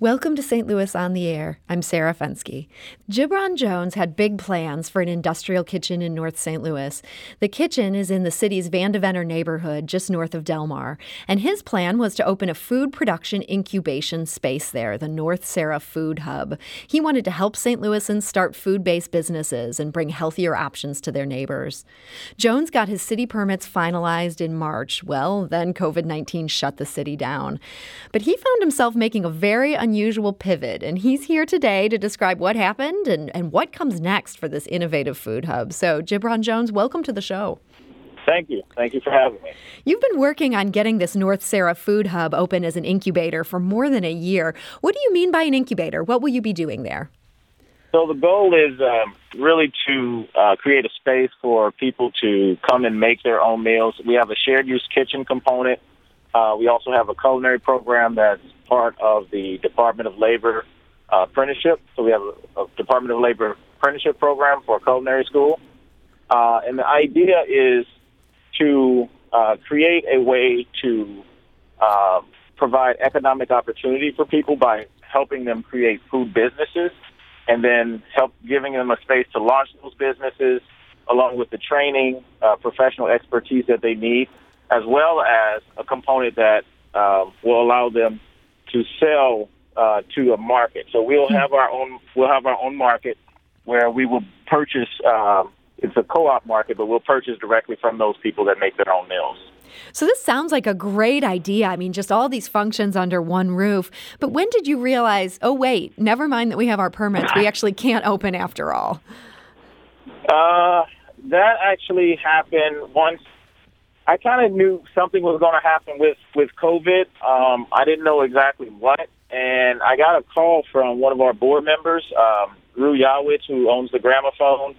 Welcome to St. Louis on the Air. I'm Sarah Fenske. Gibran Jones had big plans for an industrial kitchen in North St. Louis. The kitchen is in the city's Vandeventer neighborhood, just north of Delmar. And his plan was to open a food production incubation space there, the North Sarah Food Hub. He wanted to help St. Louisans start food based businesses and bring healthier options to their neighbors. Jones got his city permits finalized in March. Well, then COVID 19 shut the city down. But he found himself making a very unusual pivot, and he's here today to describe what happened and, and what comes next for this innovative food hub. So, Gibran Jones, welcome to the show. Thank you. Thank you for having me. You've been working on getting this North Sarah Food Hub open as an incubator for more than a year. What do you mean by an incubator? What will you be doing there? So the goal is um, really to uh, create a space for people to come and make their own meals. We have a shared use kitchen component. Uh, we also have a culinary program that's part of the Department of Labor uh, apprenticeship. So we have a, a, Department of Labor apprenticeship program for culinary school. Uh, and the idea is to uh, create a way to uh, provide economic opportunity for people by helping them create food businesses and then help giving them a space to launch those businesses along with the training, uh, professional expertise that they need, as well as a component that uh, will allow them to sell uh, to a market. So we'll hmm. have our own we'll have our own market where we will purchase. Uh, it's a co-op market, but we'll purchase directly from those people that make their own meals. So this sounds like a great idea. I mean, just all these functions under one roof. But when did you realize? Oh, wait, never mind that we have our permits. We actually can't open after all. Uh, that actually happened once I kind of knew something was going to happen with with COVID. Um, I didn't know exactly what, and I got a call from one of our board members, um, Rue Yawich, who owns the Gramophone,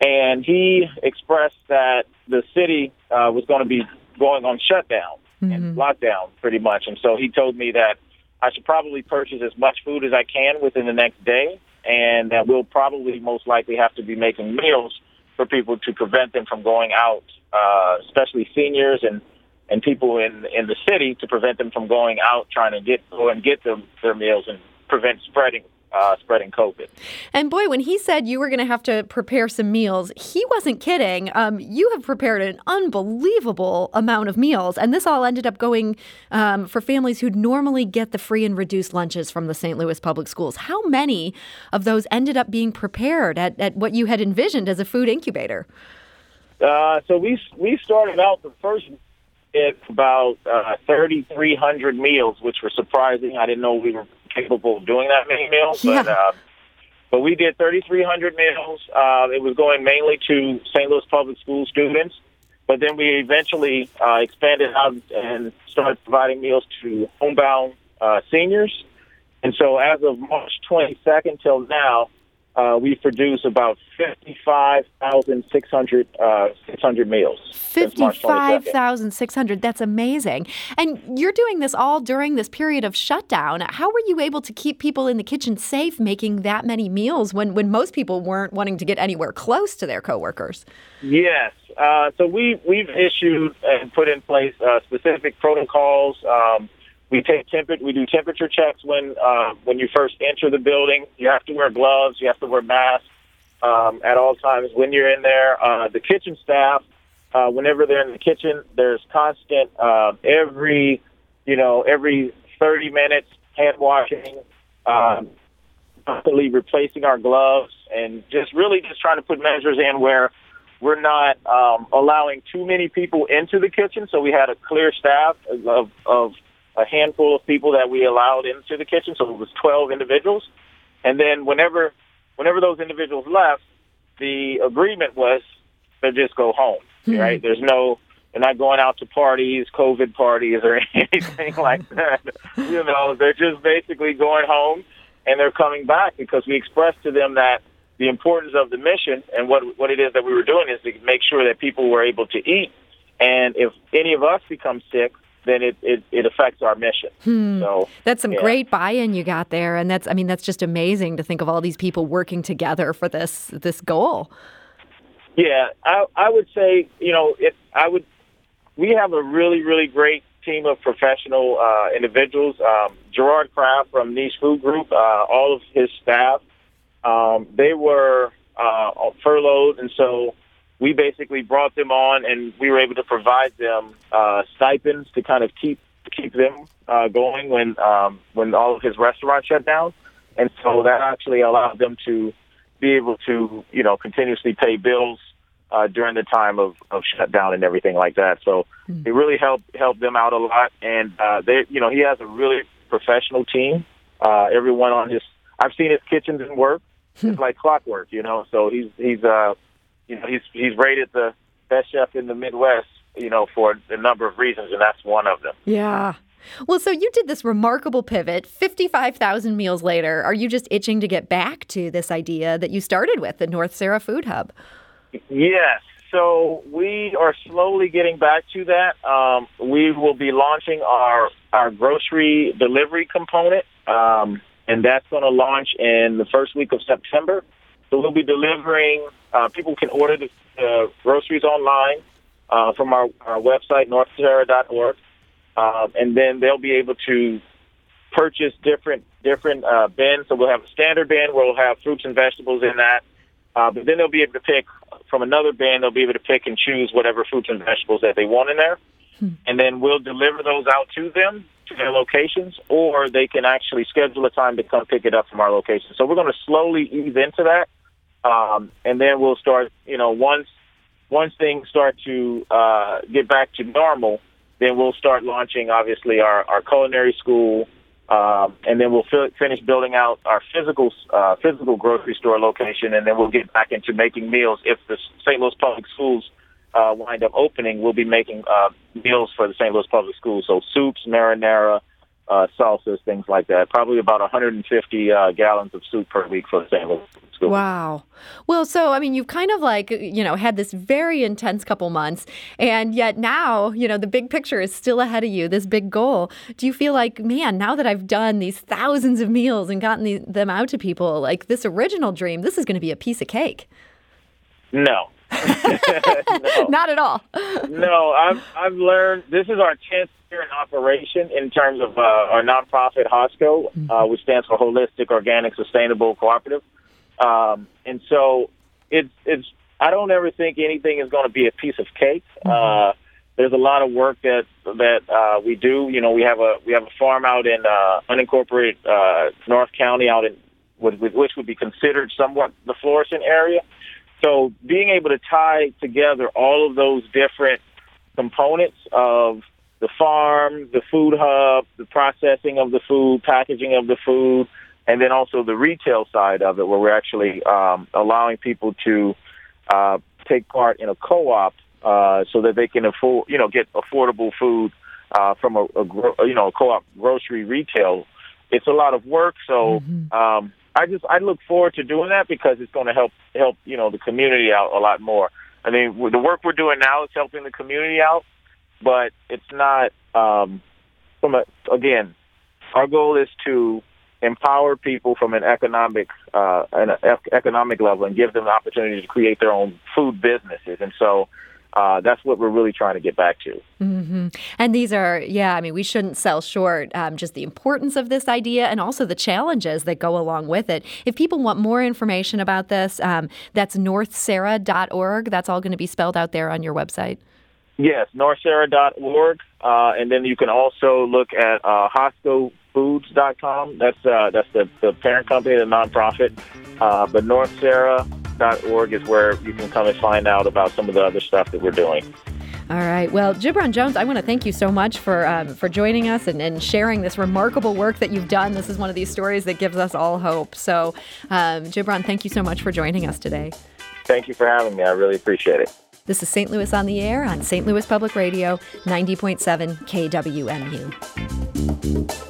and he expressed that the city uh, was going to be going on shutdown mm-hmm. and lockdown pretty much, and so he told me that I should probably purchase as much food as I can within the next day, and that we'll probably most likely have to be making meals for people to prevent them from going out, uh, especially seniors and and people in in the city to prevent them from going out trying to get go and get them their meals and prevent spreading uh, spreading COVID. And boy, when he said you were going to have to prepare some meals, he wasn't kidding. Um, you have prepared an unbelievable amount of meals, and this all ended up going um, for families who'd normally get the free and reduced lunches from the St. Louis Public Schools. How many of those ended up being prepared at, at what you had envisioned as a food incubator? Uh, so we we started out the first at about uh, 3,300 meals, which were surprising. I didn't know we were capable of doing that many meals, yeah. but uh, but we did 3,300 meals. Uh, it was going mainly to St. Louis Public School students, but then we eventually uh, expanded out and started providing meals to homebound uh, seniors. And so, as of March 22nd till now, uh, we produce about 55,600 uh, 600 meals. 55,600. That's amazing. And you're doing this all during this period of shutdown. How were you able to keep people in the kitchen safe making that many meals when, when most people weren't wanting to get anywhere close to their coworkers? Yes. Uh, so we, we've issued and put in place uh, specific protocols. Um, we take temperature. We do temperature checks when uh, when you first enter the building. You have to wear gloves. You have to wear masks um, at all times when you're in there. Uh, the kitchen staff, uh, whenever they're in the kitchen, there's constant uh, every you know every 30 minutes hand washing, um, constantly replacing our gloves, and just really just trying to put measures in where we're not um, allowing too many people into the kitchen. So we had a clear staff of, of a handful of people that we allowed into the kitchen, so it was 12 individuals. And then whenever whenever those individuals left, the agreement was to just go home. Mm-hmm. Right? There's no they're not going out to parties, COVID parties, or anything like that. You know, they're just basically going home and they're coming back because we expressed to them that the importance of the mission and what what it is that we were doing is to make sure that people were able to eat. And if any of us become sick, then it, it, it affects our mission. Hmm. So that's some yeah. great buy-in you got there, and that's I mean that's just amazing to think of all these people working together for this this goal. Yeah, I I would say you know if I would we have a really really great team of professional uh, individuals. Um, Gerard Craft from Niche Food Group, uh, all of his staff, um, they were uh, furloughed, and so we basically brought them on, and we were able to provide them uh, stipends to kind of keep keep them uh, going when um, when all of his restaurants shut down, and so that actually allowed them to be able to you know continuously pay bills uh, during the time of, of shutdown and everything like that. So mm. it really helped helped them out a lot, and uh, they you know he has a really professional team. Uh, everyone on his I've seen his kitchens and work. It's like clockwork, you know. So he's he's uh you know he's he's rated the best chef in the Midwest, you know, for a number of reasons, and that's one of them. Yeah. Well, so you did this remarkable pivot 55,000 meals later. Are you just itching to get back to this idea that you started with, the North Sarah Food Hub? Yes. So we are slowly getting back to that. Um, we will be launching our our grocery delivery component, um, and that's going to launch in the first week of September. So we'll be delivering. Uh, people can order the uh, groceries online uh, from our, our website, northsarah.org, um, and then they'll be able to purchase different different uh, bins. So we'll have a standard bin where we'll have fruits and vegetables in that, uh, but then they'll be able to pick from another bin, they'll be able to pick and choose whatever fruits and vegetables that they want in there. Hmm. And then we'll deliver those out to them to their locations, or they can actually schedule a time to come pick it up from our location. So we're going to slowly ease into that. Um, and then we'll start, you know, once once things start to uh, get back to normal, then we'll start launching, obviously, our, our culinary school, um, and then we'll fi- finish building out our physical uh, physical grocery store location, and then we'll get back into making meals. If the St. Louis Public Schools uh, wind up opening, we'll be making uh, meals for the St. Louis Public Schools. So soups, marinara, uh, salsas, things like that. Probably about 150 uh, gallons of soup per week for the St. Louis school. Wow. Well, so I mean, you've kind of like you know had this very intense couple months, and yet now you know the big picture is still ahead of you. This big goal. Do you feel like, man, now that I've done these thousands of meals and gotten the, them out to people, like this original dream, this is going to be a piece of cake? No, no. Not at all. no, I've I've learned this is our tenth year in operation in terms of uh, our nonprofit HOSCO, uh, mm-hmm. which stands for Holistic Organic Sustainable Cooperative. Um, and so it's it's I don't ever think anything is going to be a piece of cake. Mm-hmm. Uh, there's a lot of work that that uh, we do. You know, we have a we have a farm out in uh, unincorporated uh, North County, out in which would be considered somewhat the Florissant area. So being able to tie together all of those different components of the farm, the food hub, the processing of the food, packaging of the food, and then also the retail side of it, where we're actually um, allowing people to uh, take part in a co-op uh, so that they can afford, you know, get affordable food uh, from a, a gro- you know a co-op grocery retail. It's a lot of work, so mm-hmm. um, I just I look forward to doing that because it's going to help help you know the community out a lot more. I mean, the work we're doing now is helping the community out, but it's not um, from a again. Our goal is to empower people from an economic uh, an economic level and give them the opportunity to create their own food businesses. And so uh, that's what we're really trying to get back to. Mm-hmm. And these are, yeah, I mean, we shouldn't sell short um, just the importance of this idea and also the challenges that go along with it. If people want more information about this, um, that's northsarah.org. That's all going to be spelled out there on your website. Yes, northsarah.org. Uh, and then you can also look at uh, HOSCOfoods.com. That's, uh, that's the, the parent company, the nonprofit. Uh, but North Sarah org is where you can come and find out about some of the other stuff that we're doing. All right. Well, Gibran Jones, I want to thank you so much for um, for joining us and, and, sharing this remarkable work that you've done. This is one of these stories that gives us all hope. So, um, Gibran, thank you so much for joining us today. Thank you for having me. I really appreciate it. This is St. Louis on the Air on St. Louis Public Radio, 90.7 KWMU.